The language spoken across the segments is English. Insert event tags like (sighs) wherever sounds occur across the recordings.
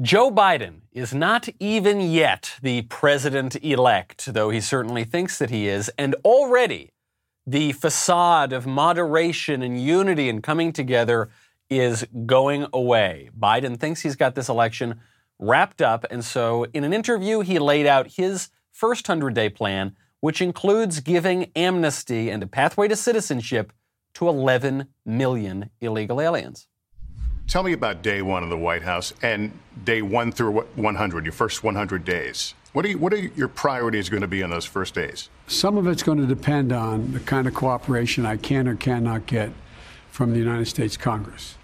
Joe Biden is not even yet the president elect, though he certainly thinks that he is, and already the facade of moderation and unity and coming together is going away. Biden thinks he's got this election wrapped up, and so in an interview, he laid out his first 100 day plan, which includes giving amnesty and a pathway to citizenship to 11 million illegal aliens. Tell me about day one of the White House and day one through 100, your first 100 days. What are, you, what are your priorities going to be in those first days? Some of it's going to depend on the kind of cooperation I can or cannot get from the United States Congress.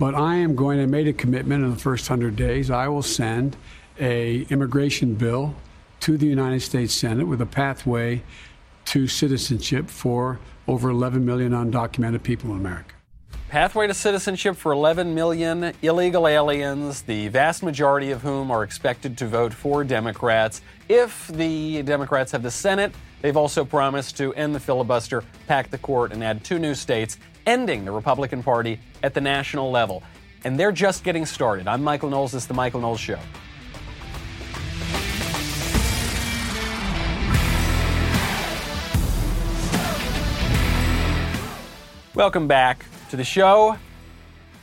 But I am going to make a commitment in the first 100 days. I will send a immigration bill to the United States Senate with a pathway to citizenship for over 11 million undocumented people in America. Pathway to citizenship for 11 million illegal aliens, the vast majority of whom are expected to vote for Democrats. If the Democrats have the Senate, they've also promised to end the filibuster, pack the court, and add two new states, ending the Republican Party at the national level. And they're just getting started. I'm Michael Knowles. This is The Michael Knowles Show. Welcome back to the show.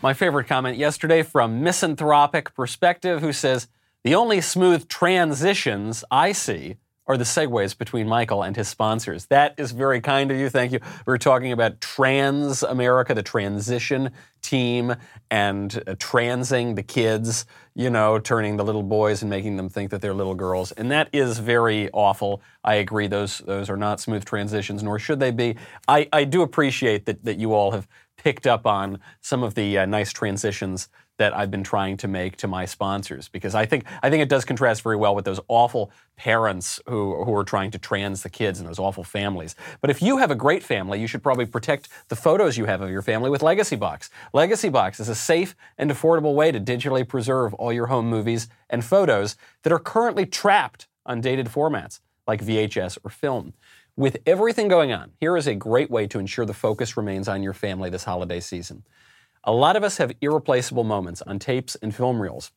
My favorite comment yesterday from Misanthropic Perspective, who says, The only smooth transitions I see are the segues between Michael and his sponsors. That is very kind of you. Thank you. We are talking about Trans America, the transition team, and uh, transing the kids, you know, turning the little boys and making them think that they're little girls. And that is very awful. I agree. Those, those are not smooth transitions, nor should they be. I, I do appreciate that, that you all have picked up on some of the uh, nice transitions that I've been trying to make to my sponsors because I think I think it does contrast very well with those awful parents who who are trying to trans the kids and those awful families. But if you have a great family, you should probably protect the photos you have of your family with Legacy Box. Legacy Box is a safe and affordable way to digitally preserve all your home movies and photos that are currently trapped on dated formats like VHS or film. With everything going on, here is a great way to ensure the focus remains on your family this holiday season. A lot of us have irreplaceable moments on tapes and film reels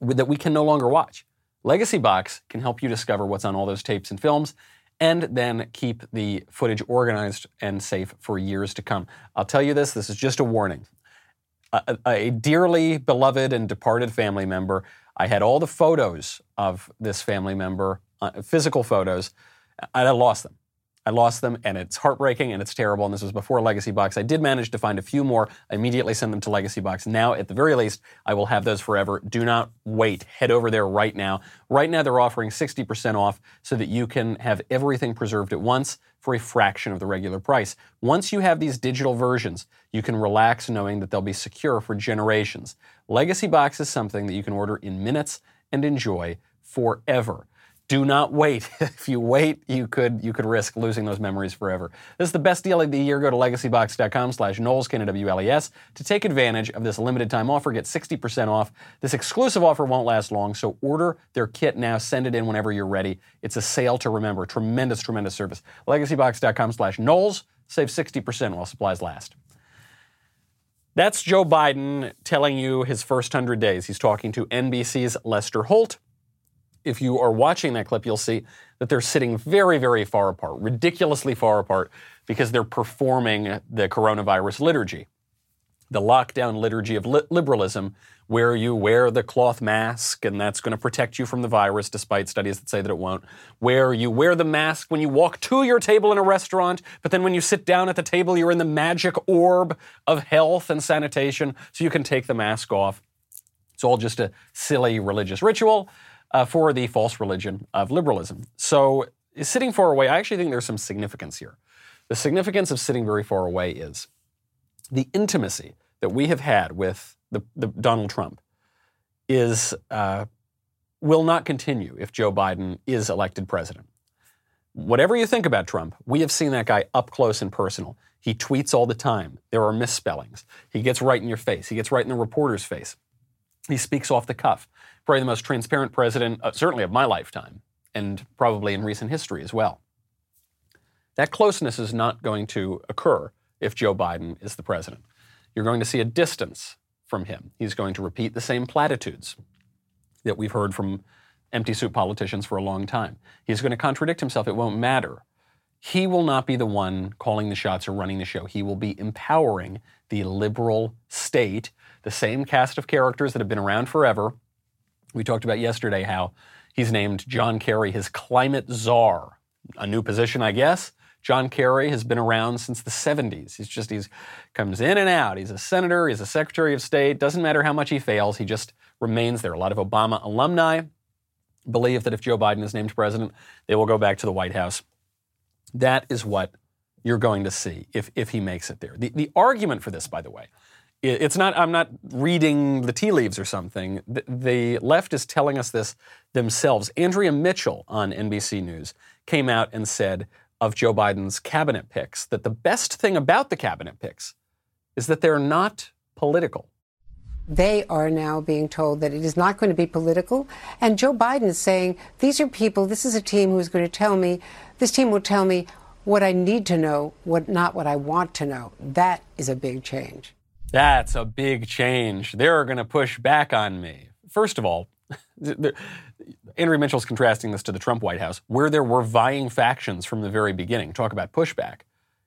that we can no longer watch. Legacy Box can help you discover what's on all those tapes and films and then keep the footage organized and safe for years to come. I'll tell you this this is just a warning. A, a, dearly beloved and departed family member, I had all the photos of this family member, uh, physical photos, I lost them. I lost them, and it's heartbreaking and it's terrible. And this was before Legacy Box. I did manage to find a few more. I immediately sent them to Legacy Box. Now, at the very least, I will have those forever. Do not wait. Head over there right now. Right now, they're offering 60% off so that you can have everything preserved at once for a fraction of the regular price. Once you have these digital versions, you can relax knowing that they'll be secure for generations. Legacy Box is something that you can order in minutes and enjoy forever. Do not wait. (laughs) if you wait, you could you could risk losing those memories forever. This is the best deal of the year. Go to legacybox.com slash Knowles, to take advantage of this limited time offer. Get 60% off. This exclusive offer won't last long, so order their kit now. Send it in whenever you're ready. It's a sale to remember. Tremendous, tremendous service. Legacybox.com slash Knowles. Save 60% while supplies last. That's Joe Biden telling you his first 100 days. He's talking to NBC's Lester Holt if you are watching that clip, you'll see that they're sitting very, very far apart, ridiculously far apart, because they're performing the coronavirus liturgy, the lockdown liturgy of li- liberalism, where you wear the cloth mask and that's going to protect you from the virus, despite studies that say that it won't. Where you wear the mask when you walk to your table in a restaurant, but then when you sit down at the table, you're in the magic orb of health and sanitation, so you can take the mask off. It's all just a silly religious ritual uh, for the false religion of liberalism. So, sitting far away, I actually think there's some significance here. The significance of sitting very far away is the intimacy that we have had with the, the Donald Trump is uh, will not continue if Joe Biden is elected president. Whatever you think about Trump, we have seen that guy up close and personal. He tweets all the time. There are misspellings. He gets right in your face. He gets right in the reporter's face. He speaks off the cuff probably the most transparent president, uh, certainly of my lifetime, and probably in recent history as well. That closeness is not going to occur if Joe Biden is the president. You're going to see a distance from him. He's going to repeat the same platitudes. that we've heard from empty suit politicians for a long time. He's going to contradict himself. It won't matter. He will not be the one calling the shots or running the show. He will be empowering the liberal state, the same cast of characters that have been around forever. We talked about yesterday how he's named John Kerry his climate czar, a new position, I guess. John Kerry has been around since the 70s. He's just, he's comes in and out. He's a senator, he's a secretary of state. Doesn't matter how much he fails, he just remains there. A lot of Obama alumni believe that if Joe Biden is named president, they will go back to the White House. That is what you're going to see if, if he makes it there. The, the argument for this, by the way, it's not, I'm not reading the tea leaves or something. The, left is telling us this themselves. Andrea Mitchell on NBC News came out and said of Joe Biden's cabinet picks that the best thing about the cabinet picks is that they're not political. They are now being told that it is not going to be political. And Joe Biden is saying, these are people, this is a team who's going to tell me, this team will tell me what I need to know, what not what I want to know. That is a big change. That's a big change. They're going to push back on me. First of all, Andrea Mitchell's contrasting this to the Trump White House, where there were vying factions from the very beginning. Talk about pushback.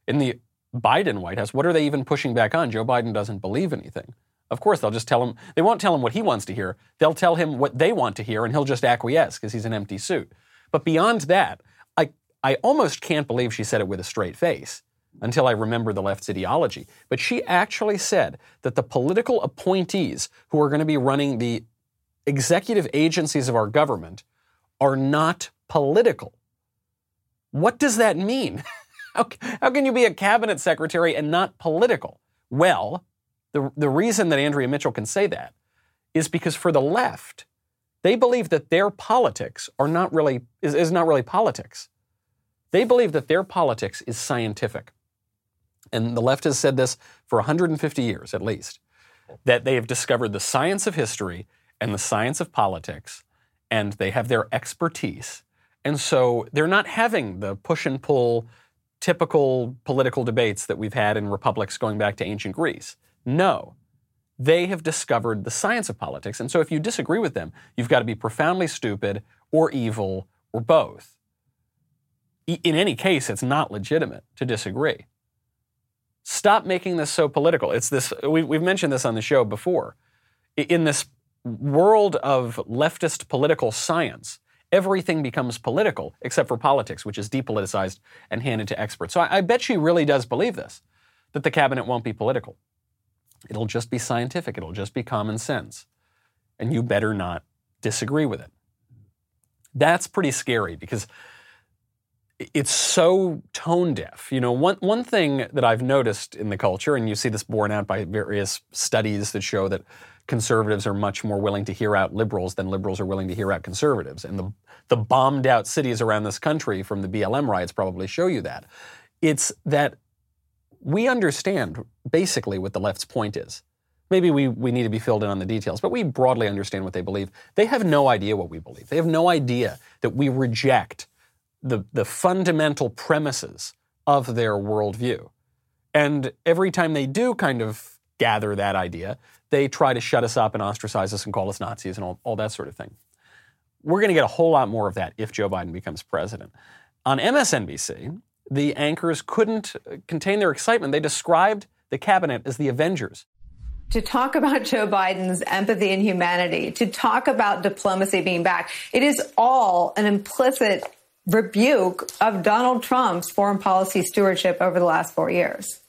In the Biden White House, what are they even pushing back on? Joe Biden doesn't believe anything. Of course, they'll just tell him, they won't tell him what he wants to hear. They'll tell him what they want to hear, and he'll just acquiesce because he's an empty suit. But beyond that, I, I almost can't believe she said it with a straight face until I remember the left's ideology. But she actually said that the political appointees who are going to be running the executive agencies of our government are not political. What does that mean? (laughs) how, how can you be a cabinet secretary and not political? Well, the, the reason that Andrea Mitchell can say that is because for the left, they believe that their politics are not really is, is not really politics. They believe that their politics is scientific. And the left has said this for 150 years at least, that they have discovered the science of history and the science of politics, and they have their expertise. And so they're not having the push and pull typical political debates that we've had in republics going back to ancient Greece. No. They have discovered the science of politics. And so if you disagree with them, you've got to be profoundly stupid or evil or both. In any case, it's not legitimate to disagree. Stop making this so political. It's this, we've mentioned this on the show before. In this world of leftist political science, everything becomes political except for politics, which is depoliticized and handed to experts. So I, I bet she really does believe this, that the cabinet won't be political. It'll just be scientific, it'll just be common sense. And you better not disagree with it. That's pretty scary because it's so tone deaf. You know, one, one thing that I've noticed in the culture, and you see this borne out by various studies that show that conservatives are much more willing to hear out liberals than liberals are willing to hear out conservatives. And the, the bombed out cities around this country from the BLM riots probably show you that. It's that we understand basically what the left's point is. Maybe we, we need to be filled in on the details, but we broadly understand what they believe. They have no idea what we believe. They have no idea that we reject the, the fundamental premises of their worldview. And every time they do kind of gather that idea, they try to shut us up and ostracize us and call us Nazis and all, all that sort of thing. We're going to get a whole lot more of that if Joe Biden becomes president. On MSNBC, the anchors couldn't uh, contain their excitement. They described the cabinet as the Avengers. To talk about (laughs) Joe Biden's empathy and humanity, to talk about diplomacy being back, it is all an implicit rebuke of Donald Trump's foreign policy stewardship over the last four years.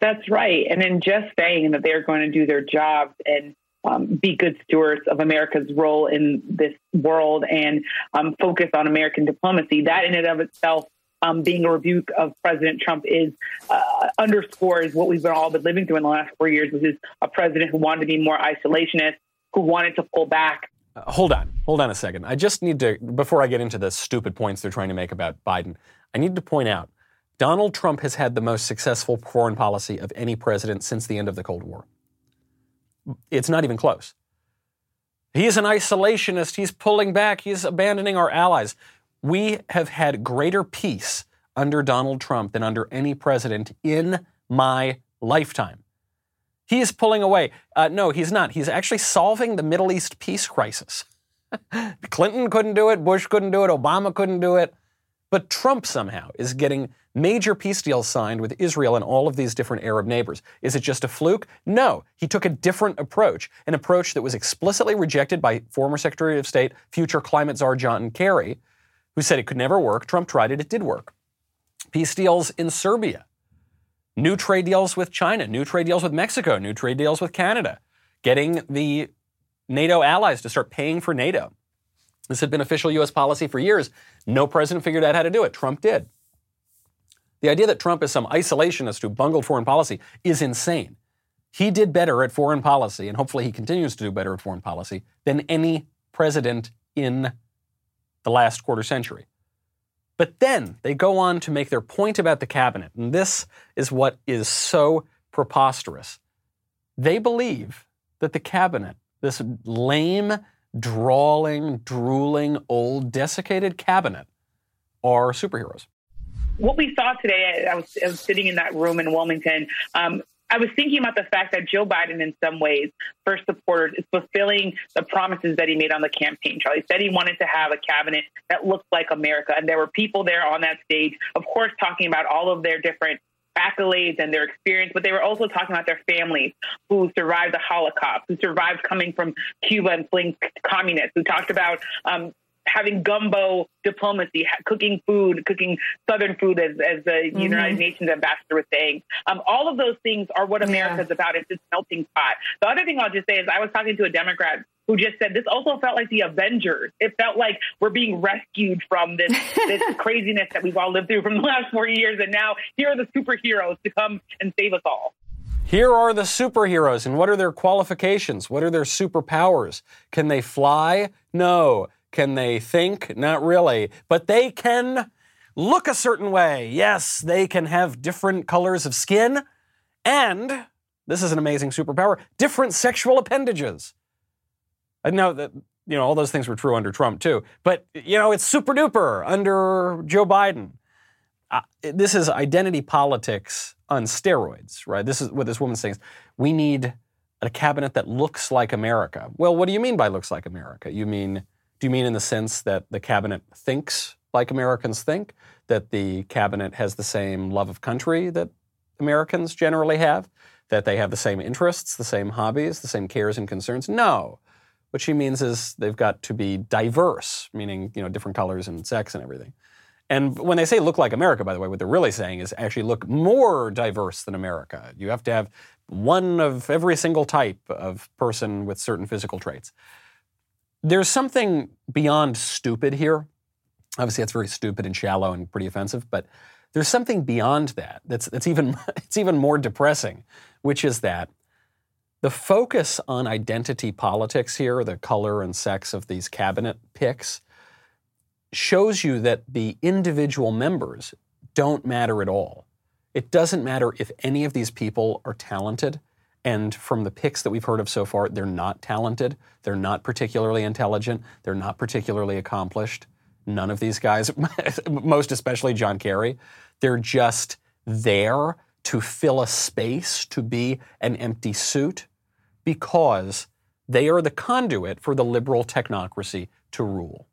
That's right. And in just saying that they're going to do their jobs and um, be good stewards of America's role in this world and um, focus on American diplomacy, that in and of itself um, being a rebuke of President Trump is uh, underscores what we've all been living through in the last four years, which is a president who wanted to be more isolationist, who wanted to pull back. Uh, hold on, hold on a second. I just need to, before I get into the stupid points they're trying to make about Biden, I need to point out Donald Trump has had the most successful foreign policy of any president since the end of the Cold War. It's not even close. He's an isolationist. He's pulling back. He's abandoning our allies. We have had greater peace under Donald Trump than under any president in my lifetime. He is pulling away. Uh, no, he's not. He's actually solving the Middle East peace crisis. (laughs) Clinton couldn't do it, Bush couldn't do it, Obama couldn't do it. But Trump somehow is getting major peace deals signed with Israel and all of these different Arab neighbors. Is it just a fluke? No. He took a different approach, an approach that was explicitly rejected by former Secretary of State, future climate czar John Kerry, who said it could never work. Trump tried it, it did work. Peace deals in Serbia, new trade deals with China, new trade deals with Mexico, new trade deals with Canada, getting the NATO allies to start paying for NATO. This had been official U.S. policy for years. No president figured out how to do it. Trump did. The idea that Trump is some isolationist who bungled foreign policy is insane. He did better at foreign policy, and hopefully he continues to do better at foreign policy, than any president in the last quarter century. But then they go on to make their point about the cabinet, and this is what is so preposterous. They believe that the cabinet, this lame, drawling, drooling, old, desiccated cabinet, are superheroes what we saw today, I was, I was sitting in that room in Wilmington. Um, I was thinking about the fact that Joe Biden, in some ways, for supporters, is fulfilling the promises that he made on the campaign trail. He said he wanted to have a cabinet that looked like America. And there were people there on that stage, of course, talking about all of their different accolades and their experience, but they were also talking about their families who survived the Holocaust, who survived coming from Cuba and fleeing communists, who talked about um, having gumbo diplomacy, cooking food, cooking Southern food, as, as the mm-hmm. United Nations ambassador was saying. Um, all of those things are what America's yeah. about. It's this melting pot. The other thing I'll just say is I was talking to a Democrat who just said this also felt like the Avengers. It felt like we're being rescued from this this (laughs) craziness that we've all lived through from the last four years, and now here are the superheroes to come and save us all. Here are the superheroes, and what are their qualifications? What are their superpowers? Can they fly? No. Can they think? Not really. But they can look a certain way. Yes, they can have different colors of skin and, this is an amazing superpower, different sexual appendages. I know that, you know, all those things were true under Trump too. But, you know, it's super duper under Joe Biden. Uh, this is identity politics on steroids, right? This is what this woman's saying. We need a cabinet that looks like America. Well, what do you mean by looks like America? You mean do you mean in the sense that the cabinet thinks like Americans think? That the cabinet has the same love of country that Americans generally have? That they have the same interests, the same hobbies, the same cares and concerns? No. What she means is they've got to be diverse, meaning you know different colors and sex and everything. And when they say look like America, by the way, what they're really saying is actually look more diverse than America. You have to have one of every single type of person with certain physical traits. There's something beyond stupid here. Obviously, that's very stupid and shallow and pretty offensive, but there's something beyond that that's, that's even, (laughs) it's even more depressing, which is that the focus on identity politics here, the color and sex of these cabinet picks, shows you that the individual members don't matter at all. It doesn't matter if any of these people are talented. And from the picks that we've heard of so far, they're not talented. They're not particularly intelligent. They're not particularly accomplished. None of these guys, (laughs) most especially John Kerry, they're just there to fill a space, to be an empty suit, because they are the conduit for the liberal technocracy to rule.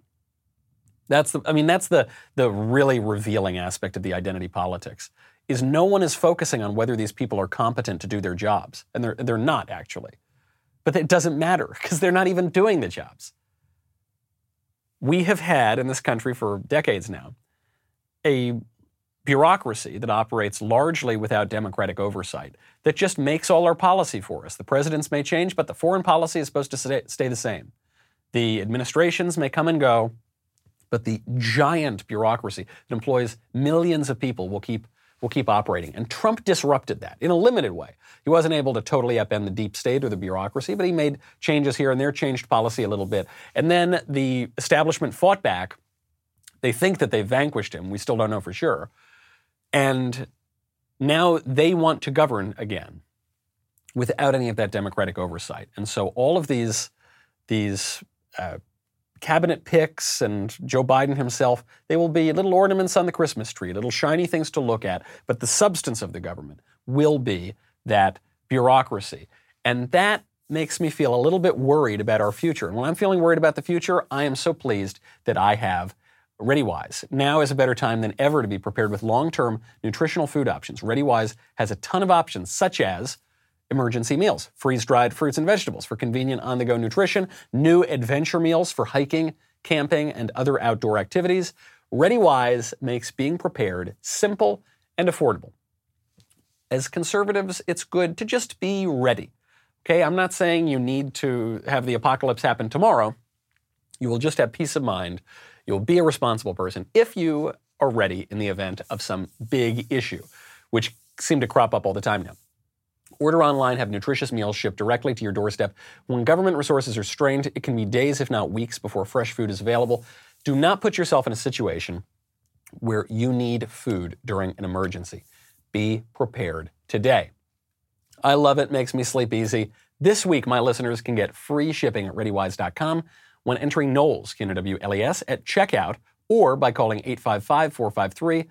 That's the, I mean, that's the, the really revealing aspect of the identity politics is no one is focusing on whether these people are competent to do their jobs. And they're, they're not actually. But it doesn't matter because they're not even doing the jobs. We have had in this country for decades now a bureaucracy that operates largely without democratic oversight that just makes all our policy for us. The presidents may change, but the foreign policy is supposed to stay, stay the same. The administrations may come and go, but the giant bureaucracy that employs millions of people will keep will keep operating. And Trump disrupted that in a limited way. He wasn't able to totally upend the deep state or the bureaucracy, but he made changes here and there, changed policy a little bit. And then the establishment fought back. They think that they vanquished him. We still don't know for sure. And now they want to govern again without any of that democratic oversight. And so all of these, these uh, cabinet picks and Joe Biden himself, they will be little ornaments on the Christmas tree, little shiny things to look at. But the substance of the government will be that bureaucracy. And that makes me feel a little bit worried about our future. And when I'm feeling worried about the future, I am so pleased that I have ReadyWise. Now is a better time than ever to be prepared with long term nutritional food options. ReadyWise has a ton of options, such as emergency meals, freeze dried fruits and vegetables for convenient on the go nutrition, new adventure meals for hiking, camping, and other outdoor activities. ReadyWise makes being prepared simple and affordable. As conservatives, it's good to just be ready. Okay, I'm not saying you need to have the apocalypse happen tomorrow. You will just have peace of mind. You'll be a responsible person if you are ready in the event of some big issue, which seem to crop up all the time now. Order online, have nutritious meals shipped directly to your doorstep. When government resources are strained, it can be days, if not weeks, before fresh food is available. Do not put yourself in a situation where you need food during an emergency. Be prepared today. I love it, makes me sleep easy. This week, my listeners can get free shipping at ReadyWise.com when entering Knowles, K-N-O-W-L-E-S, at checkout or by calling 855-453-2945.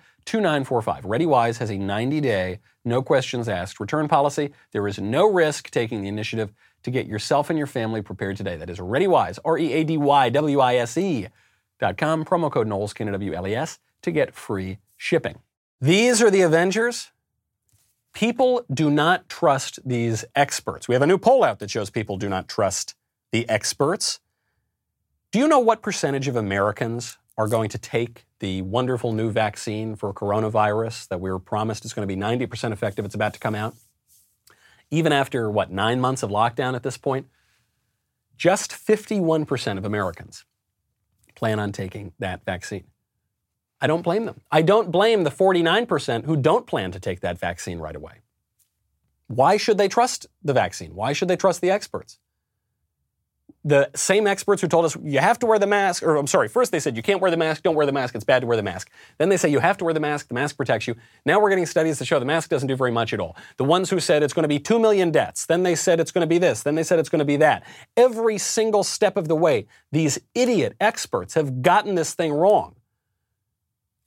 ReadyWise has a 90-day, no questions asked return policy. There is no risk taking the initiative to get yourself and your family prepared today. That is ReadyWise, R-E-A-D-Y-W-I-S-E dot com, promo code Knowles, K-N-O-W-L-E-S, to get free shipping. These are the Avengers. People do not trust these experts. We have a new poll out that shows people do not trust the experts. Do you know what percentage of Americans are going to take the wonderful new vaccine for coronavirus that we were promised is going to be 90% effective? It's about to come out. Even after, what, nine months of lockdown at this point? Just 51% of Americans plan on taking that vaccine. I don't blame them. I don't blame the 49% who don't plan to take that vaccine right away. Why should they trust the vaccine? Why should they trust the experts? The same experts who told us you have to wear the mask, or I'm sorry, first they said you can't wear the mask, don't wear the mask, it's bad to wear the mask. Then they say you have to wear the mask, the mask protects you. Now we're getting studies that show the mask doesn't do very much at all. The ones who said it's going to be 2 million deaths, then they said it's going to be this, then they said it's going to be that. Every single step of the way, these idiot experts have gotten this thing wrong.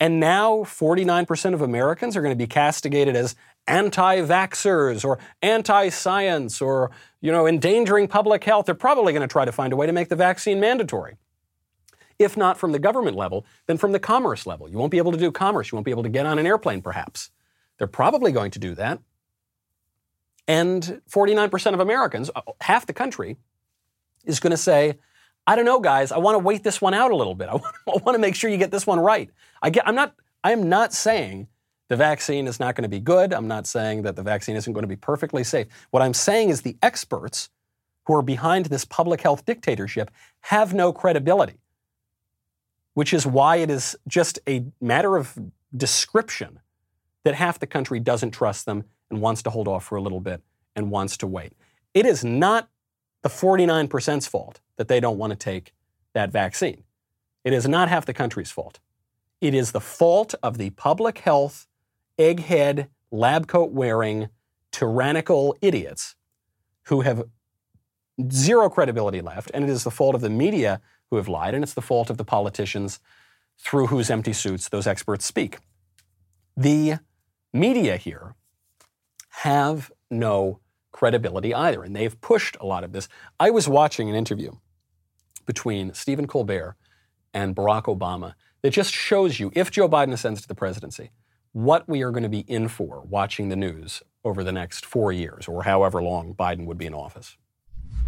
And now 49% of Americans are going to be castigated as anti-vaxxers or anti-science or, you know, endangering public health. They're probably going to try to find a way to make the vaccine mandatory. If not from the government level, then from the commerce level. You won't be able to do commerce. You won't be able to get on an airplane, perhaps. They're probably going to do that. And 49% of Americans, uh, half the country, is going to say, I don't know, guys. I want to wait this one out a little bit. (laughs) I want, to make sure you get this one right. I I'm not. I am not saying the vaccine is not going to be good. I'm not saying that the vaccine isn't going to be perfectly safe. What I'm saying is the experts who are behind this public health dictatorship have no credibility, which is why it is just a matter of description that half the country doesn't trust them and wants to hold off for a little bit and wants to wait. It is not the 49%'s fault that they don't want to take that vaccine. It is not half the country's fault. It is the fault of the public health, egghead, lab coat wearing, tyrannical idiots who have zero credibility left. And it is the fault of the media who have lied. And it's the fault of the politicians through whose empty suits those experts speak. The media here have no credibility either. And they've pushed a lot of this. I was watching an interview between Stephen Colbert and Barack Obama that just shows you, if Joe Biden ascends to the presidency, what we are going to be in for watching the news over the next four years or however long Biden would be in office.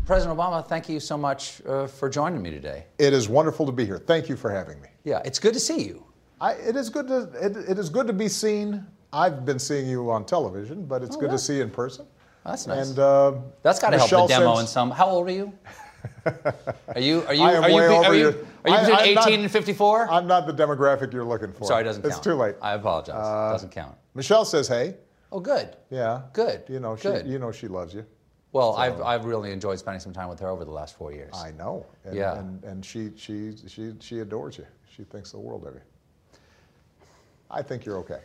President Obama, thank you so much uh, for joining me today. It is wonderful to be here. Thank you for having me. Yeah, it's good to see you. I, it is good to it, it is good to be seen. I've been seeing you on television, but it's Oh, good yeah. to see you in person. That's nice. And uh, That's got to help the demo says- in some. How old are you? Are you are you I are you way be- over are you, are you between I'm 18 not- and 54? I'm not the demographic you're looking for. Sorry, it doesn't count. it's too late. I apologize. Uh, doesn't count. Michelle says, "Hey, Oh, good. yeah, Good. You know, she, Good. you know, she loves you. Well, I've I've really enjoyed spending some time with her over the last four years. I know. And, Yeah. And, and she, she, she, she adores you. She thinks the world of you. I think you're okay.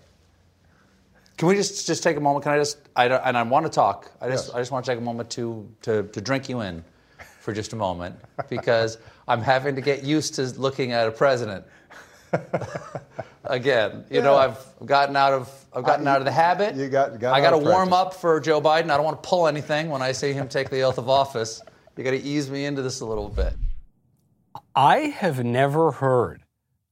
Can we just just take a moment? Can I just I don't, and I want to talk. I just Yes. I just want to take a moment to to to drink you in for just a moment (laughs) because I'm having to get used to looking at a president (laughs) Again, you know, I've gotten out of I've gotten I- out of the habit. you got- got I got to warm up for Joe Biden. I don't want to pull anything when I see him take the oath of office. You got to ease me into this a little bit. I have never heard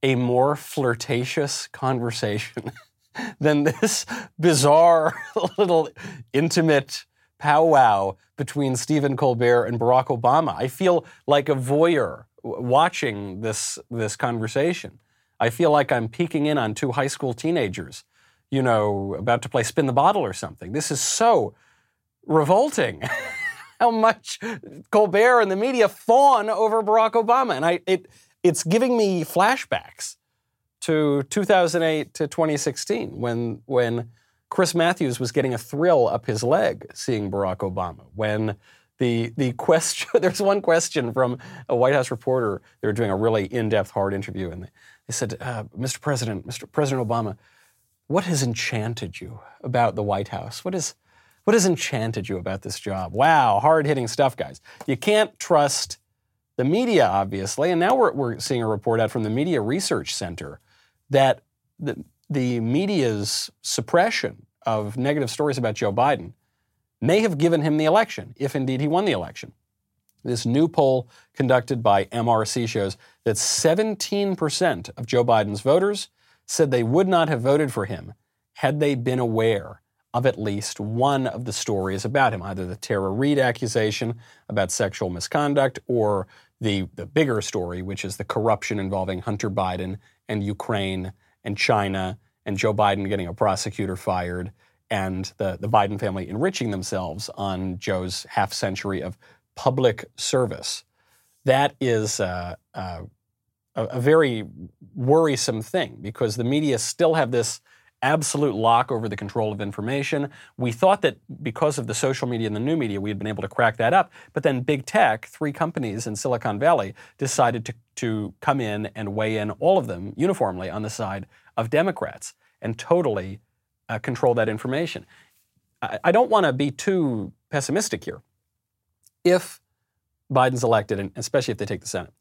a more flirtatious conversation (laughs) than this bizarre little intimate powwow between Stephen Colbert and Barack Obama. I feel like a voyeur watching this this conversation. I feel like I'm peeking in on two high school teenagers, you know, about to play spin the bottle or something. This is so revolting. (laughs) How much Colbert and the media fawn over Barack Obama, and I it it's giving me flashbacks to 2008 to 2016 when when Chris Matthews was getting a thrill up his leg seeing Barack Obama. When the the question (laughs) there's one question from a White House reporter. They were doing a really in-depth, hard interview, and they, they said, uh, "Mr. President, Mr. President Obama, what has enchanted you about the White House? What is what has enchanted you about this job? Wow, hard-hitting stuff, guys. You can't trust the media, obviously, and now we're, we're seeing a report out from the Media Research Center that the, the media's suppression of negative stories about Joe Biden may have given him the election, if indeed he won the election. This new poll conducted by MRC shows that 17% of Joe Biden's voters said they would not have voted for him had they been aware of at least one of the stories about him, either the Tara Reade accusation about sexual misconduct or the, the bigger story, which is the corruption involving Hunter Biden and Ukraine and China and Joe Biden getting a prosecutor fired and the, the Biden family enriching themselves on Joe's half century of public service. That is uh, uh, a, a very worrisome thing because the media still have this absolute lock over the control of information. We thought that because of the social media and the new media, we had been able to crack that up. But then big tech, three companies in Silicon Valley, decided to, to come in and weigh in, all of them uniformly, on the side of Democrats and totally uh, control that information. I, I don't want to be too pessimistic here. If Biden's elected, and especially if they take the Senate,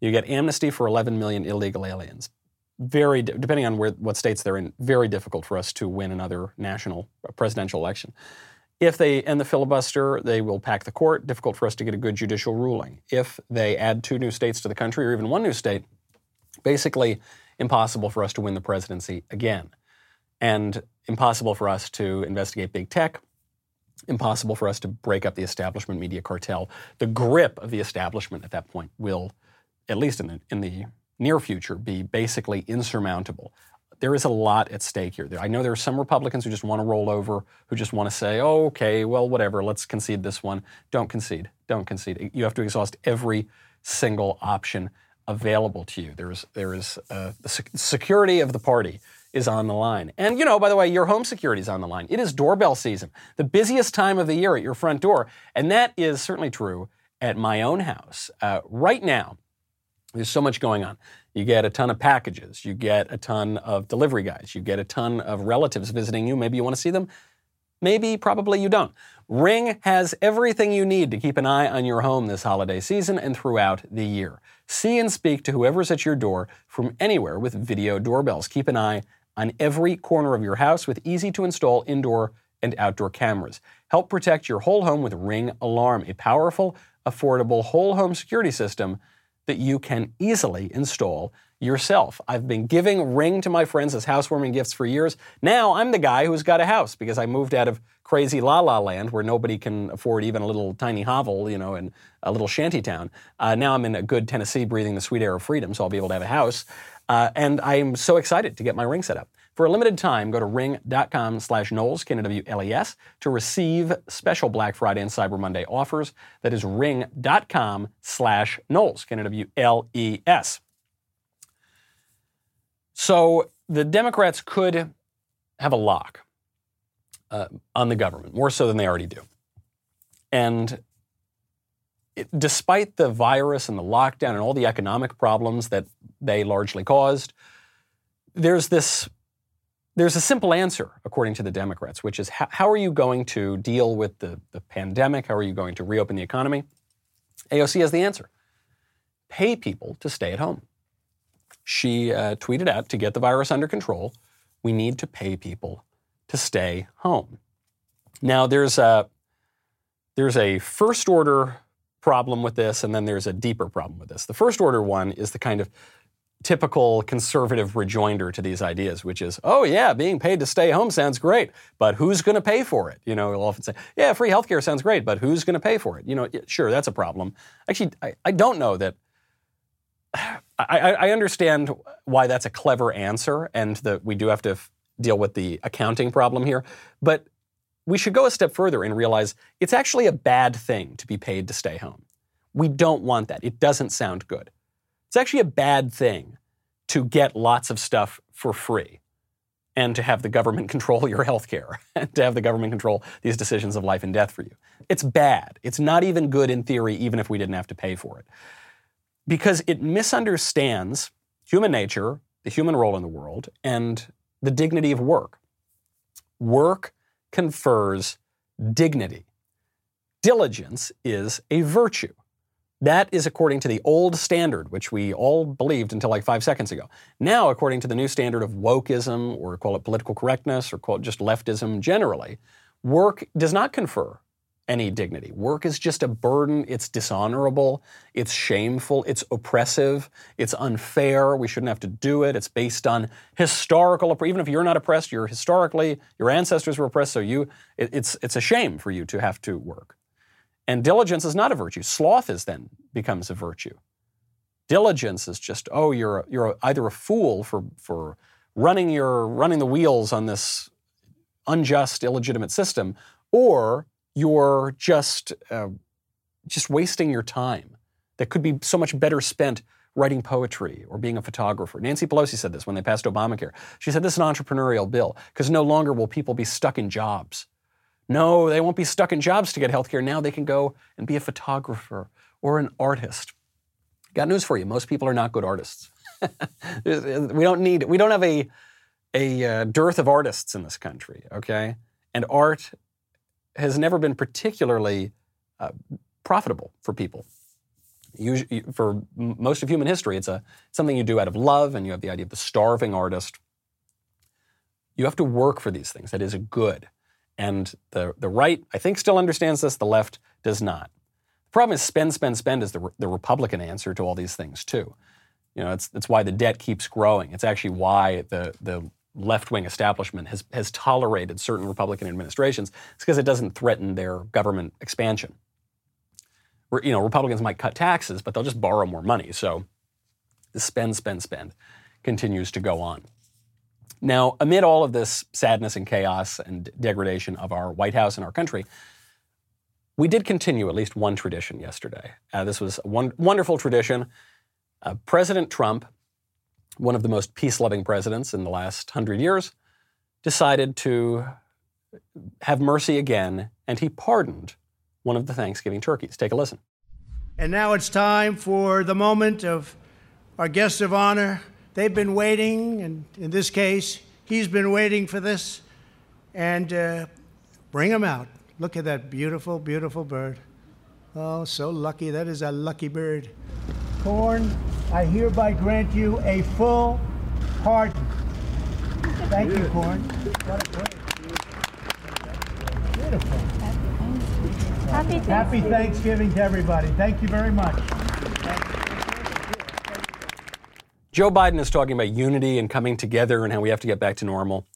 you get amnesty for 11 million illegal aliens very depending on where what states they're in, very difficult for us to win another national uh, presidential election. If they end the filibuster, they will pack the court. Difficult for us to get a good judicial ruling. If they add two new states to the country, or even one new state, basically impossible for us to win the presidency again, and impossible for us to investigate big tech. Impossible for us to break up the establishment media cartel. The grip of the establishment at that point will, at least in the in the near future be basically insurmountable. There is a lot at stake here. I know there are some Republicans who just want to roll over, who just want to say, oh, okay, well, whatever, let's concede this one. Don't concede. Don't concede. You have to exhaust every single option available to you. There is, there is uh, the security of the party is on the line. And, you know, by the way, your home security is on the line. It is doorbell season, the busiest time of the year at your front door. And that is certainly true at my own house. Uh, right now, there's so much going on. You get a ton of packages. You get a ton of delivery guys. You get a ton of relatives visiting you. Maybe you want to see them. Maybe, probably you don't. Ring has everything you need to keep an eye on your home this holiday season and throughout the year. See and speak to whoever's at your door from anywhere with video doorbells. Keep an eye on every corner of your house with easy to install indoor and outdoor cameras. Help protect your whole home with Ring Alarm, a powerful, affordable whole home security system that you can easily install yourself. I've been giving Ring to my friends as housewarming gifts for years. Now I'm the guy who's got a house because I moved out of crazy la la land where nobody can afford even a little tiny hovel, you know, in a little shanty town. Uh, now I'm in a good Tennessee breathing the sweet air of freedom, so I'll be able to have a house. Uh, and I'm so excited to get my Ring set up. For a limited time, go to ring.com slash Knowles, K-N-W-L-E-S, to receive special Black Friday and Cyber Monday offers. That is ring.com slash Knowles, K-N-W-L-E-S. So the Democrats could have a lock uh, on the government, more so than they already do. And it, despite the virus and the lockdown and all the economic problems that they largely caused, there's this there's a simple answer, according to the Democrats, which is how, how, are you going to deal with the, the pandemic? How are you going to reopen the economy? AOC has the answer pay people to stay at home. she uh, tweeted out to get the virus under control, we need to pay people to stay home. Now, there's a, there's a first order problem with this, and then there's a deeper problem with this. The first order one is the kind of typical conservative rejoinder to these ideas, which is, oh, yeah, being paid to stay home sounds great, but who's going to pay for it? You know, we'll often say, yeah, free healthcare sounds great, but who's going to pay for it? You know, sure, that's a problem. Actually, I, I don't know that. (sighs) I, I, understand why that's a clever answer, and that we do have to f- deal with the accounting problem here. But we should go a step further and realize it's actually a bad thing to be paid to stay home. We don't want that. It doesn't sound good. It's actually a bad thing to get lots of stuff for free and to have the government (laughs) control your health care and to have the government control these decisions of life and death for you. It's bad. It's not even good in theory, even if we didn't have to pay for it. Because it misunderstands human nature, the human role in the world, and the dignity of work. Work confers dignity. Diligence is a virtue. That is according to the old standard, which we all believed until like five seconds ago. Now, according to the new standard of wokeism, or call it political correctness, or call it just leftism generally, work does not confer any dignity. Work is just a burden. It's dishonorable. It's shameful. It's oppressive. It's unfair. We shouldn't have to do it. It's based on historical. Even if you're not oppressed, you're historically your ancestors were oppressed. So you, it, it's it's a shame for you to have to work. And diligence is not a virtue. Sloth is then becomes a virtue. Diligence is just oh you're you're either a fool for for running your running the wheels on this unjust illegitimate system or you're just uh, just wasting your time that could be so much better spent writing poetry or being a photographer. Nancy Pelosi said this when they passed Obamacare. She said this is an entrepreneurial bill because no longer will people be stuck in jobs. No, they won't be stuck in jobs to get health care. Now they can go and be a photographer or an artist. Got news for you. Most people are not good artists. (laughs) we don't need, we don't have a, a uh, dearth of artists in this country, okay? And art has never been particularly uh, profitable for people. Usually, for most of human history, it's a something you do out of love, and you have the idea of the starving artist. You have to work for these things. That is a good. And the, the right, I think, still understands this. The left does not. The problem is spend, spend, spend is the, the Republican answer to all these things, too. You know, it's, it's why the debt keeps growing. It's actually why the, the left wing establishment has, has tolerated certain Republican administrations, it's because it doesn't threaten their government expansion. You know, Republicans might cut taxes, but they'll just borrow more money. So the spend, spend, spend continues to go on. Now, amid all of this sadness and chaos and degradation of our White House and our country, we did continue at least one tradition yesterday. Uh, this was a one, wonderful tradition. Uh, President Trump one of the most peace loving presidents in the last hundred years, decided to have mercy again, and he pardoned one of the Thanksgiving turkeys. Take a listen. And now it's time for the moment of our guest of honor. They've been waiting, and in this case, he's been waiting for this. And uh, bring him out. Look at that beautiful, beautiful bird. Oh, so lucky. That is a lucky bird. Corn, I hereby grant you a full pardon. Thank you, Corn. What a great. Beautiful. Happy Thanksgiving. Happy Thanksgiving to everybody. Thank you very much. Joe Biden is talking about unity and coming together and how we have to get back to normal.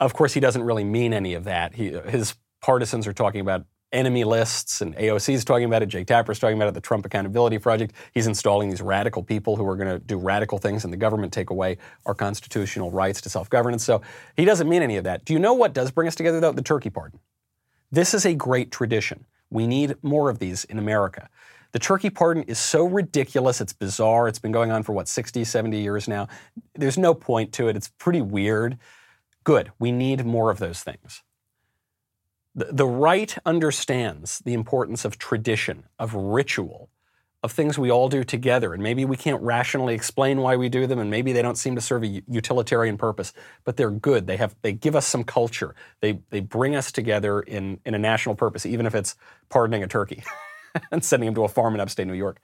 Of course, he doesn't really mean any of that. He, his partisans are talking about enemy lists, and AOC is talking about it. Jake Tapper is talking about it. The Trump Accountability Project. He's installing these radical people who are going to do radical things in the government, take away our constitutional rights to self-governance. So he doesn't mean any of that. Do you know what does bring us together, though? The turkey pardon. This is a great tradition. We need more of these in America. The turkey pardon is so ridiculous, it's bizarre. It's been going on for what, 60, 70 years now. There's no point to it. It's pretty weird. Good. We need more of those things. The, right understands the importance of tradition, of ritual, of things we all do together. And maybe we can't rationally explain why we do them, and maybe they don't seem to serve a utilitarian purpose, but they're good. They, have, they give us some culture. They, they bring us together in, in a national purpose, even if it's pardoning a turkey (laughs) (laughs) and sending him to a farm in upstate New York.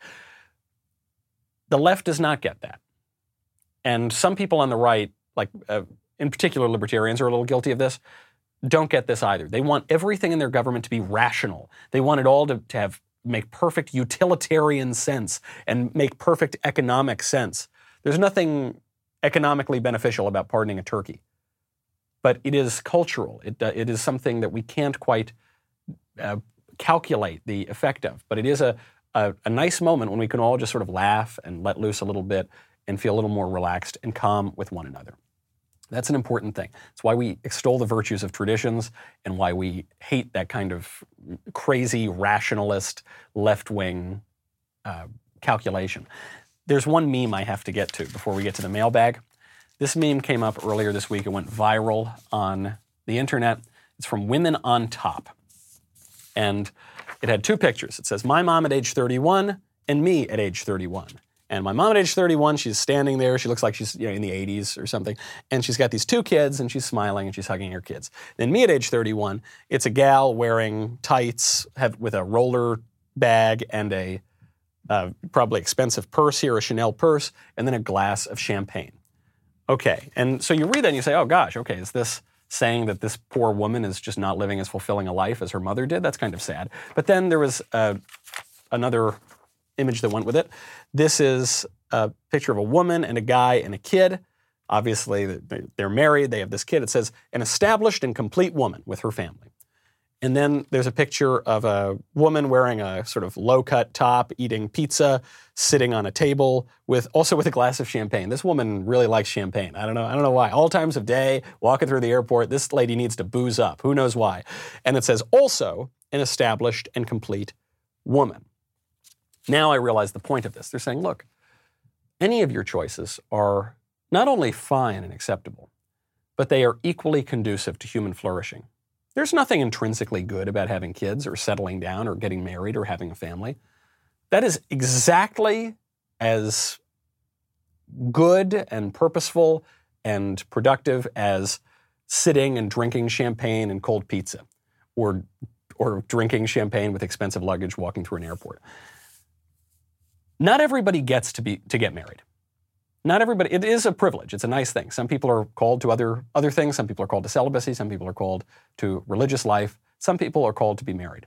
The left does not get that. And some people on the right, like uh, in particular libertarians, are a little guilty of this. Don't get this either. They want everything in their government to be rational. They want it all to, to have make perfect utilitarian sense and make perfect economic sense. There's nothing economically beneficial about pardoning a turkey, but it is cultural. It, uh, it is something that we can't quite uh, calculate the effect of. But it is a, a, a nice moment when we can all just sort of laugh and let loose a little bit and feel a little more relaxed and calm with one another. That's an important thing. It's why we extol the virtues of traditions and why we hate that kind of crazy, rationalist, left wing uh, calculation. There's one meme I have to get to before we get to the mailbag. This meme came up earlier this week. It went viral on the internet. It's from Women on Top. And it had two pictures. It says, My mom at age 31 and me at age 31. And my mom at age 31, she's standing there. She looks like she's you know, in the 80s or something. And she's got these two kids and she's smiling and she's hugging her kids. Then me at age 31, it's a gal wearing tights have, with a roller bag and a uh, probably expensive purse here, a Chanel purse, and then a glass of champagne. Okay. And so you read that and you say, oh gosh, okay, is this saying that this poor woman is just not living as fulfilling a life as her mother did? That's kind of sad. But then there was uh, another image that went with it. This is a picture of a woman and a guy and a kid. Obviously, they're married, they have this kid. It says, an established and complete woman with her family. And then there's a picture of a woman wearing a sort of low cut top, eating pizza, sitting on a table with also with a glass of champagne. This woman really likes champagne. I don't know. I don't know why. All times of day, walking through the airport, this lady needs to booze up. Who knows why? And it says also an established and complete woman. Now I realize the point of this. They're saying, look, any of your choices are not only fine and acceptable, but they are equally conducive to human flourishing. There's nothing intrinsically good about having kids or settling down or getting married or having a family. That is exactly as good and purposeful and productive as sitting and drinking champagne and cold pizza or, or drinking champagne with expensive luggage walking through an airport. Not everybody gets to, be, to get married. Not everybody, it is a privilege. It's a nice thing. Some people are called to other, other things. Some people are called to celibacy. Some people are called to religious life. Some people are called to be married.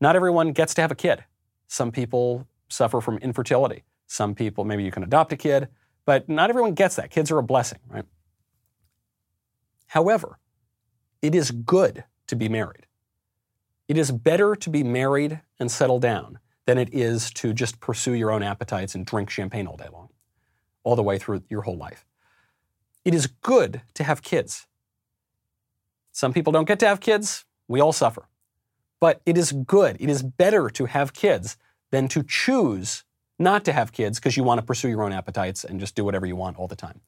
Not everyone gets to have a kid. Some people suffer from infertility. Some people, maybe you can adopt a kid, but not everyone gets that. Kids are a blessing, right? However, it is good to be married. It is better to be married and settle down than it is to just pursue your own appetites and drink champagne all day long all the way through your whole life. It is good to have kids. Some people don't get to have kids. We all suffer. But it is good. It is better to have kids than to choose not to have kids because you want to pursue your own appetites and just do whatever you want all the time.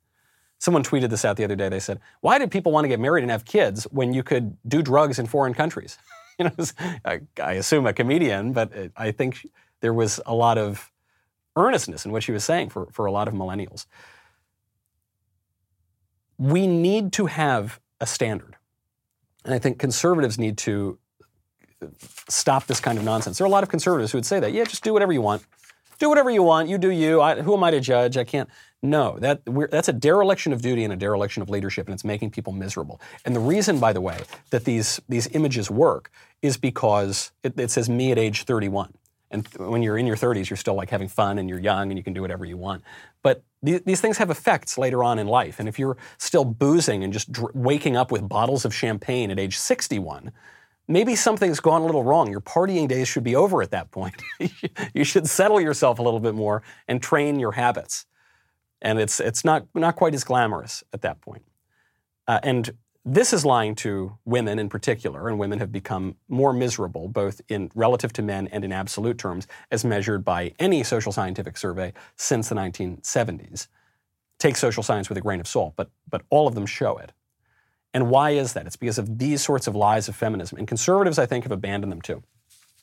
Someone tweeted this out the other day. They said, Why did people want to get married and have kids when you could do drugs in foreign countries? (laughs) you know, I, I assume a comedian, but I think there was a lot of earnestness in what she was saying for, for a lot of millennials. We need to have a standard. And I think conservatives need to stop this kind of nonsense. There are a lot of conservatives who would say that, yeah, just do whatever you want. Do whatever you want. You do you. I, who am I to judge? I can't. No, that, that's a dereliction of duty and a dereliction of leadership, and it's making people miserable. And the reason, by the way, that these, these images work is because it, it says me at age 31. And when you're in your 30s, you're still like having fun and you're young and you can do whatever you want. But th- these things have effects later on in life. And if you're still boozing and just dr- waking up with bottles of champagne at age 61, maybe something's gone a little wrong. Your partying days should be over at that point. (laughs) you should settle yourself a little bit more and train your habits. And it's, it's not, not quite as glamorous at that point. Uh, and this is lying to women in particular, and women have become more miserable, both in relative to men and in absolute terms, as measured by any social scientific survey since the 1970s. Take social science with a grain of salt, but, but all of them show it. And why is that? It's because of these sorts of lies of feminism. And conservatives, I think, have abandoned them too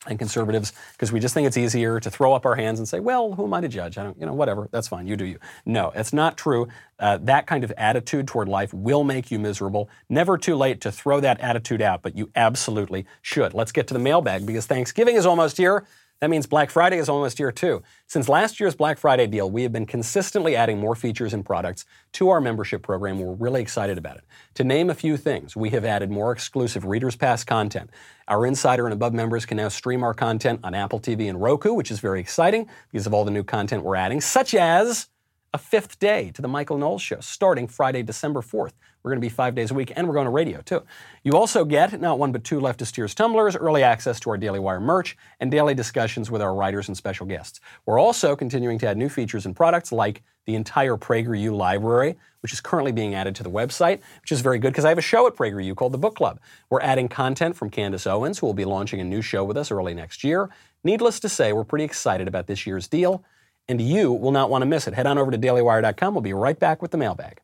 and conservatives because we just think it's easier to throw up our hands and say, well, who am I to judge? I don't, you know, whatever, that's fine, you do you. No, it's not true. Uh, that kind of attitude toward life will make you miserable. Never too late to throw that attitude out, but you absolutely should. Let's get to the mailbag because Thanksgiving is almost here. That means Black Friday is almost here too. Since last year's Black Friday deal, we have been consistently adding more features and products to our membership program. We're really excited about it. To name a few things, we have added more exclusive Readers Pass content. Our Insider and Above members can now stream our content on Apple TV and Roku, which is very exciting because of all the new content we're adding, such as a fifth day to the Michael Knowles Show starting Friday, December 4th. We're going to be five days a week, and we're going to radio too. You also get not one but two Leftist Tears tumblers, early access to our Daily Wire merch, and daily discussions with our writers and special guests. We're also continuing to add new features and products like the entire PragerU library, which is currently being added to the website, which is very good because I have a show at PragerU called The Book Club. We're adding content from Candace Owens, who will be launching a new show with us early next year. Needless to say, we're pretty excited about this year's deal, and you will not want to miss it. Head on over to dailywire.com. We'll be right back with the mailbag.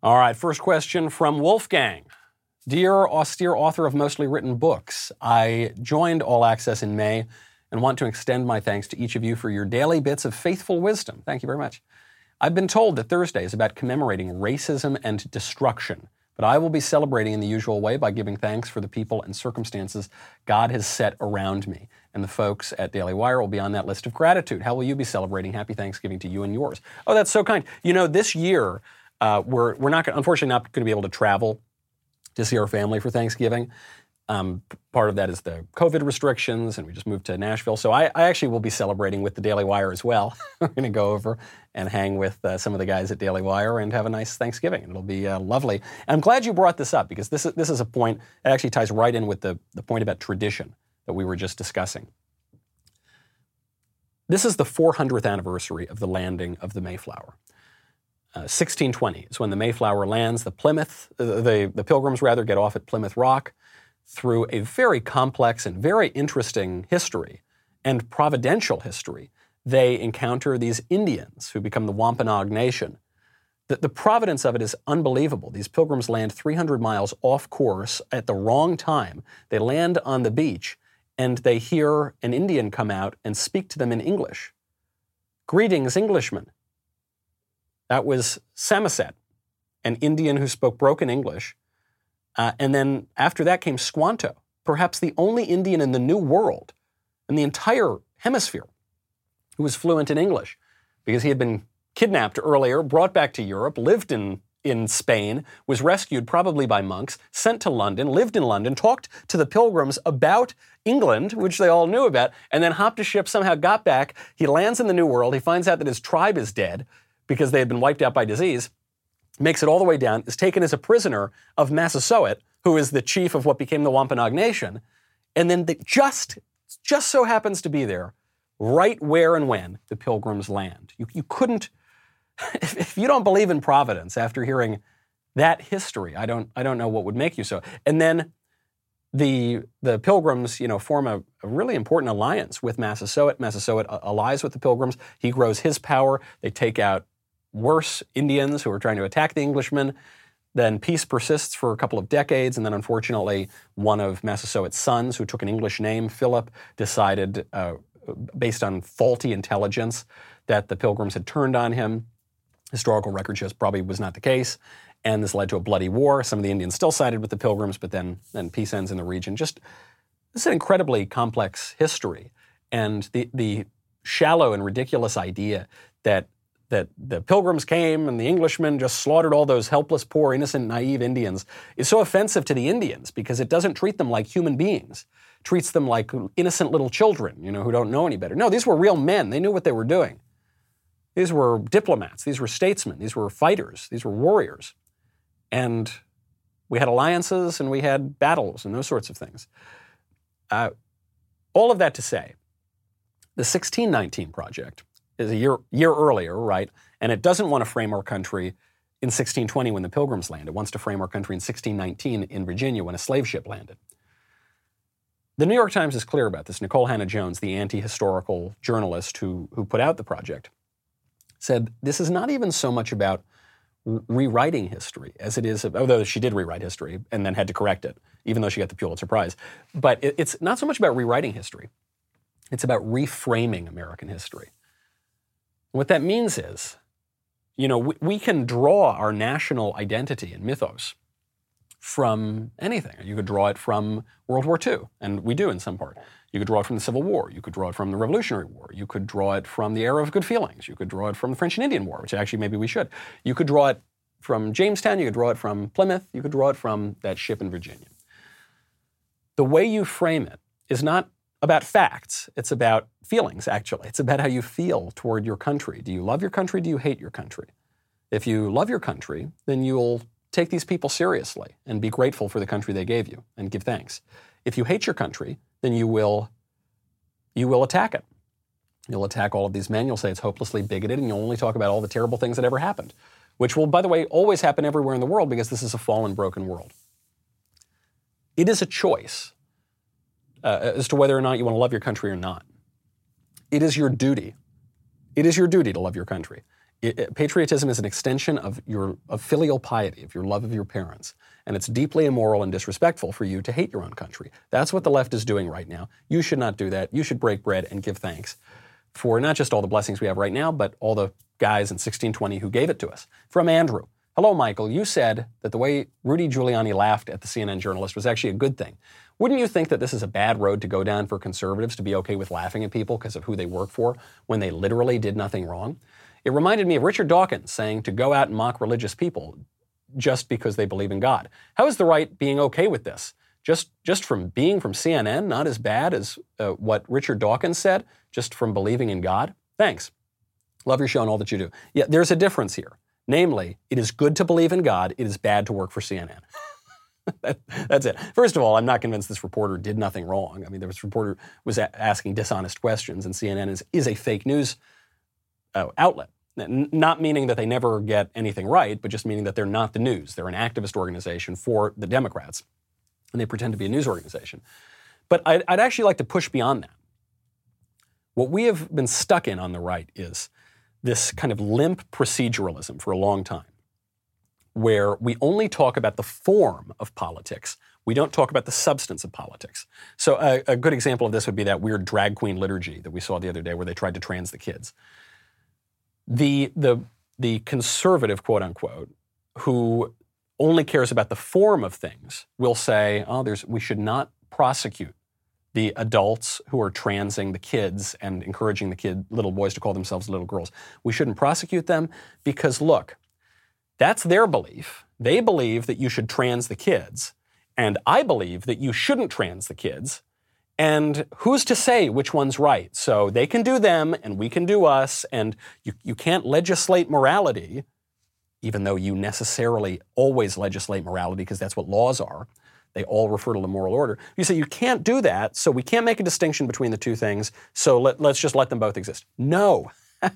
All right, first question from Wolfgang. Dear austere author of mostly written books, I joined All Access in May and want to extend my thanks to each of you for your daily bits of faithful wisdom. Thank you very much. I've been told that Thursday is about commemorating racism and destruction, but I will be celebrating in the usual way by giving thanks for the people and circumstances God has set around me. And the folks at Daily Wire will be on that list of gratitude. How will you be celebrating Happy Thanksgiving to you and yours? Oh, that's so kind. You know, this year, uh, we're, we're not, unfortunately, not going to be able to travel to see our family for Thanksgiving. Um, part of that is the COVID restrictions, and we just moved to Nashville. So I, I actually will be celebrating with the Daily Wire as well. We're going to go over and hang with uh, some of the guys at Daily Wire and have a nice Thanksgiving. It'll be uh, lovely. And I'm glad you brought this up because this is, this is a point that actually ties right in with the, the point about tradition that we were just discussing. This is the 400th anniversary of the landing of the Mayflower. 1620 uh, is when the Mayflower lands. The Plymouth, uh, the, the Pilgrims rather, get off at Plymouth Rock through a very complex and very interesting history and providential history. They encounter these Indians who become the Wampanoag Nation. The, the providence of it is unbelievable. These pilgrims land 300 miles off course at the wrong time. They land on the beach and they hear an Indian come out and speak to them in English. Greetings, Englishmen. That was Samoset, an Indian who spoke broken English. Uh, and then after that came Squanto, perhaps the only Indian in the New World, in the entire hemisphere, who was fluent in English because he had been kidnapped earlier, brought back to Europe, lived in, in Spain, was rescued probably by monks, sent to London, lived in London, talked to the pilgrims about England, which they all knew about, and then hopped a ship, somehow got back. He lands in the New World. He finds out that his tribe is dead because they had been wiped out by disease, makes it all the way down, is taken as a prisoner of Massasoit, who is the chief of what became the Wampanoag Nation, and then the, just just so happens to be there, right where and when the Pilgrims land. You, you couldn't, (laughs) if, if you don't believe in providence after hearing that history, I don't I don't know what would make you so. And then the the Pilgrims, you know, form a, a, really important alliance with Massasoit. Massasoit allies with the Pilgrims. He grows his power. They take out worse Indians who are trying to attack the Englishmen. Then peace persists for a couple of decades, and then unfortunately, one of Massasoit's sons, who took an English name, Philip, decided, uh, based on faulty intelligence, that the Pilgrims had turned on him. Historical record shows probably was not the case, and this led to a bloody war. Some of the Indians still sided with the Pilgrims, but then then peace ends in the region. Just this is an incredibly complex history, and the the shallow and ridiculous idea that that the pilgrims came and the Englishmen just slaughtered all those helpless, poor, innocent, naive Indians is so offensive to the Indians because it doesn't treat them like human beings. It treats them like innocent little children, you know, who don't know any better. No, these were real men. They knew what they were doing. These were diplomats. These were statesmen. These were fighters. These were warriors. And we had alliances and we had battles and those sorts of things. Uh, all of that to say, the 1619 Project is a year, year earlier, right? And it doesn't want to frame our country in 1620 when the Pilgrims landed. It wants to frame our country in 1619 in Virginia when a slave ship landed. The New York Times is clear about this. Nikole Hannah-Jones, the anti-historical journalist who, who put out the project, said this is not even so much about rewriting history as it is, although she did rewrite history and then had to correct it, even though she got the Pulitzer Prize. But it, it's not so much about rewriting history. It's about reframing American history. What that means is, you know, we, we can draw our national identity and mythos from anything. You could draw it from World War II, and we do in some part. You could draw it from the Civil War. You could draw it from the Revolutionary War. You could draw it from the era of good feelings. You could draw it from the French and Indian War, which actually maybe we should. You could draw it from Jamestown. You could draw it from Plymouth. You could draw it from that ship in Virginia. The way you frame it is not about facts. It's about feelings, actually. It's about how you feel toward your country. Do you love your country? Do you hate your country? If you love your country, then you'll take these people seriously and be grateful for the country they gave you and give thanks. If you hate your country, then you will you will attack it. You'll attack all of these men. You'll say it's hopelessly bigoted, and you'll only talk about all the terrible things that ever happened, which will, by the way, always happen everywhere in the world because this is a fallen, broken world. It is a choice uh, as to whether or not you want to love your country or not. It is your duty. It is your duty to love your country. It, it, patriotism is an extension of your of filial piety, of your love of your parents, and it's deeply immoral and disrespectful for you to hate your own country. That's what the left is doing right now. You should not do that. You should break bread and give thanks for not just all the blessings we have right now, but all the guys in 1620 who gave it to us. From Andrew. Hello, Michael. You said that the way Rudy Giuliani laughed at the CNN journalist was actually a good thing. Wouldn't you think that this is a bad road to go down for conservatives to be okay with laughing at people because of who they work for when they literally did nothing wrong? It reminded me of Richard Dawkins saying to go out and mock religious people just because they believe in God. How is the right being okay with this? Just, just from being from CNN, not as bad as uh, what Richard Dawkins said, just from believing in God? Thanks. Love your show and all that you do. Yeah, there's a difference here. Namely, it is good to believe in God, it is bad to work for CNN. (laughs) that, that's it. First of all, I'm not convinced this reporter did nothing wrong. I mean, this reporter was a- asking dishonest questions, and CNN is, is a fake news uh, outlet. N- not meaning that they never get anything right, but just meaning that they're not the news. They're an activist organization for the Democrats, and they pretend to be a news organization. But I'd, I'd actually like to push beyond that. What we have been stuck in on the right is this kind of limp proceduralism for a long time where we only talk about the form of politics. We don't talk about the substance of politics. So, a, a, good example of this would be that weird drag queen liturgy that we saw the other day where they tried to trans the kids. The, the, the conservative, quote unquote, who only cares about the form of things will say, oh, there's, we should not prosecute the adults who are transing the kids and encouraging the kid, little boys to call themselves little girls. We shouldn't prosecute them because, look, that's their belief. They believe that you should trans the kids. And I believe that you shouldn't trans the kids. And who's to say which one's right? So they can do them and we can do us. And you, you can't legislate morality, even though you necessarily always legislate morality because that's what laws are. They all refer to the moral order. You say you can't do that, so we can't make a distinction between the two things, so let, let's just let them both exist. No. (laughs)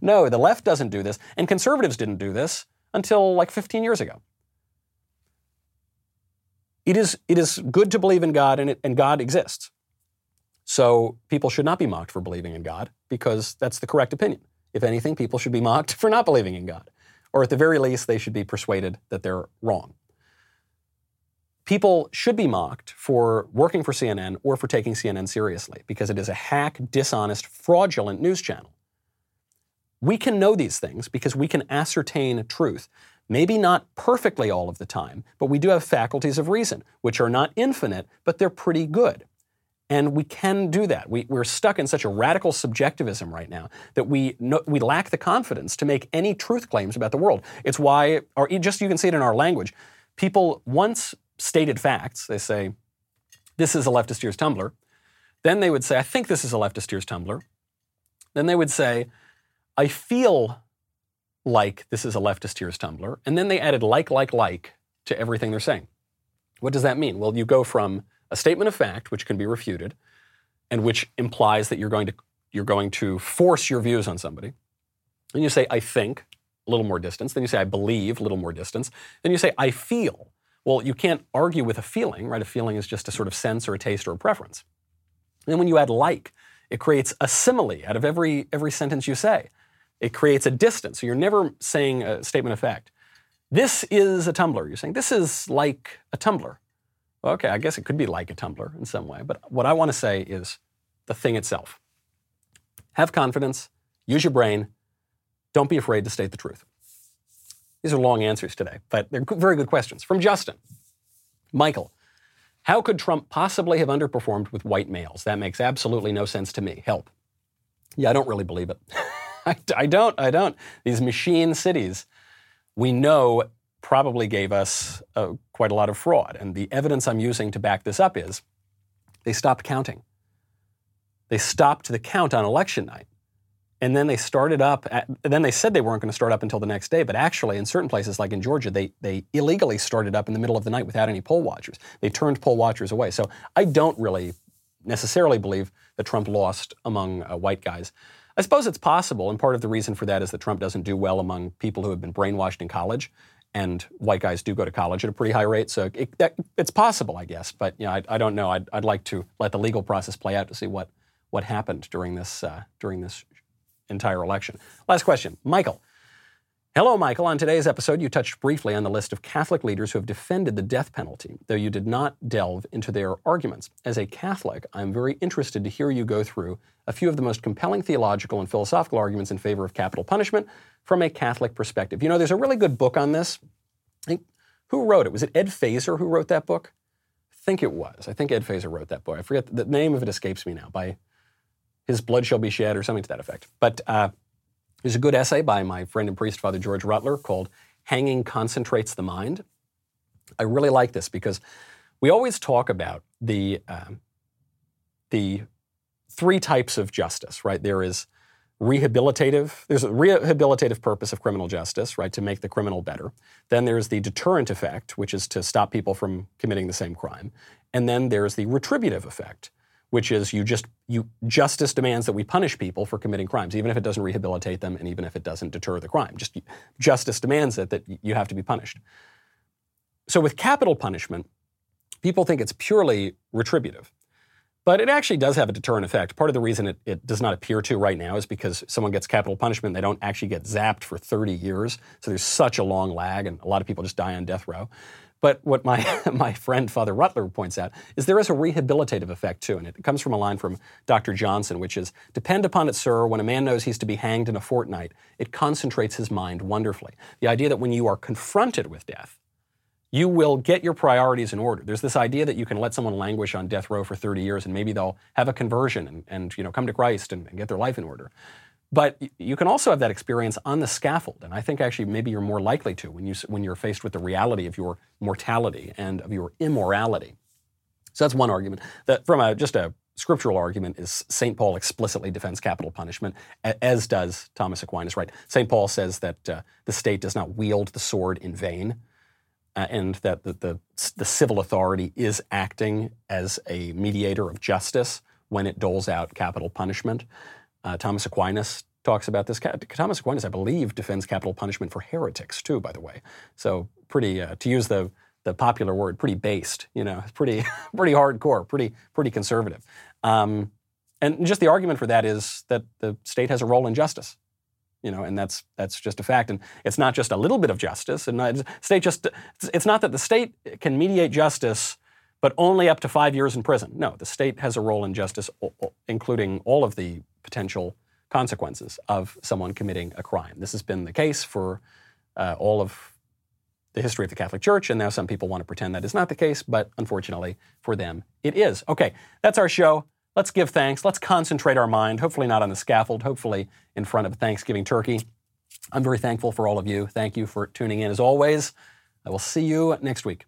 no, the left doesn't do this, and conservatives didn't do this until like 15 years ago. It is, it is good to believe in God and, it, and God exists. So people should not be mocked for believing in God because that's the correct opinion. If anything, people should be mocked (laughs) for not believing in God. Or at the very least, they should be persuaded that they're wrong. People should be mocked for working for CNN or for taking CNN seriously because it is a hack, dishonest, fraudulent news channel. We can know these things because we can ascertain truth. Maybe not perfectly all of the time, but we do have faculties of reason, which are not infinite, but they're pretty good. And we can do that. We, are stuck in such a radical subjectivism right now that we, we lack the confidence to make any truth claims about the world. It's why, or just you can see it in our language, people once stated facts. They say, this is a leftist tears tumbler. Then they would say, I think this is a leftist tears tumbler. Then they would say, I feel like this is a leftist tears tumbler. And then they added like, like, like to everything they're saying. What does that mean? Well, you go from a statement of fact, which can be refuted, and which implies that you're going to you're going to force your views on somebody. Then you say, I think, a little more distance. Then you say, I believe, a little more distance. Then you say, I feel. Well, you can't argue with a feeling, right? A feeling is just a sort of sense or a taste or a preference. And then when you add like, it creates a simile out of every every sentence you say. It creates a distance. So you're never saying a statement of fact. This is a tumbler. You're saying this is like a tumbler. Okay, I guess it could be like a tumbler in some way. But what I want to say is the thing itself. Have confidence, use your brain, Don't be afraid to state the truth. These are long answers today, but they're very good questions. From Justin Michael, how could Trump possibly have underperformed with white males? That makes absolutely no sense to me. Help. Yeah, I don't really believe it. (laughs) I, I don't. I don't. These machine cities, we know, probably gave us uh, quite a lot of fraud. And the evidence I'm using to back this up is they stopped counting. They stopped the count on election night. And then they started up, at, then they said they weren't going to start up until the next day, but actually, in certain places, like in Georgia, they, they illegally started up in the middle of the night without any poll watchers. They turned poll watchers away. So I don't really necessarily believe that Trump lost among uh, white guys. I suppose it's possible, and part of the reason for that is that Trump doesn't do well among people who have been brainwashed in college, and white guys do go to college at a pretty high rate. So it, that, it's possible, I guess, but you know, I, I don't know. I'd, I'd, like to let the legal process play out to see what what happened during this uh, during this entire election. Last question, Michael. Hello, Michael. On today's episode, you touched briefly on the list of Catholic leaders who have defended the death penalty, though you did not delve into their arguments. As a Catholic, I'm very interested to hear you go through a few of the most compelling theological and philosophical arguments in favor of capital punishment from a Catholic perspective. You know, there's a really good book on this. who wrote it? Was it Ed Feser who wrote that book? I think it was. I think Ed Feser wrote that book. I forget the name of it escapes me now. By his blood shall be shed, or something to that effect. But uh, there's a good essay by my friend and priest, Father George Rutler, called Hanging Concentrates the Mind. I really like this because we always talk about the, uh, the three types of justice, right? There is rehabilitative, there's a rehabilitative purpose of criminal justice, right, to make the criminal better. Then there's the deterrent effect, which is to stop people from committing the same crime. And then there's the retributive effect, which is you just you justice demands that we punish people for committing crimes, even if it doesn't rehabilitate them and even if it doesn't deter the crime. Just justice demands it that you have to be punished. So with capital punishment, people think it's purely retributive. But it actually does have a deterrent effect. Part of the reason it, it does not appear to right now is because someone gets capital punishment, they don't actually get zapped for 30 years. So there's such a long lag, and a lot of people just die on death row. But what my, (laughs) my friend Father Rutler points out is there is a rehabilitative effect too, and it comes from a line from Dr. Johnson, which is Depend upon it, sir, when a man knows he's to be hanged in a fortnight, it concentrates his mind wonderfully. The idea that when you are confronted with death, you will get your priorities in order. There's this idea that you can let someone languish on death row for 30 years and maybe they'll have a conversion and, and you know, come to Christ and, and get their life in order. But you can also have that experience on the scaffold, and I think actually maybe you're more likely to when you when you're faced with the reality of your mortality and of your immorality. So that's one argument. That from a just a scriptural argument is St. Paul explicitly defends capital punishment, as does Thomas Aquinas. Right? St. Paul says that uh, the state does not wield the sword in vain, uh, and that the, the the civil authority is acting as a mediator of justice when it doles out capital punishment. Uh, Thomas Aquinas talks about this. Thomas Aquinas, I believe, defends capital punishment for heretics too. By the way, so pretty uh, to use the the popular word, pretty based. You know, (laughs) pretty pretty hardcore, pretty pretty conservative. Um, and just the argument for that is that the state has a role in justice. You know, and that's that's just a fact. And it's not just a little bit of justice. And not, state just it's not that the state can mediate justice but only up to five years in prison. No, the state has a role in justice, including all of the potential consequences of someone committing a crime. This has been the case for uh, all of the history of the Catholic Church, and now some people want to pretend that is not the case, but unfortunately for them, it is. Okay, that's our show. Let's give thanks. Let's concentrate our mind, hopefully not on the scaffold, hopefully in front of a Thanksgiving turkey. I'm very thankful for all of you. Thank you for tuning in as always. I will see you next week.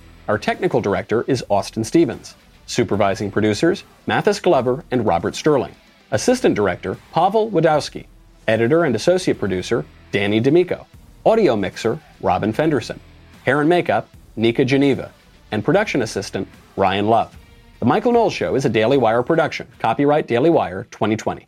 Our technical director is Austin Stevens. Supervising producers, Mathis Glover and Robert Sterling. Assistant director, Pavel Wydowski. Editor and associate producer, Danny D'Amico. Audio mixer, Robin Fenderson. Hair and makeup, Nika Geneva. And production assistant, Ryan Love. The Michael Knowles Show is a Daily Wire production. Copyright Daily Wire 2020.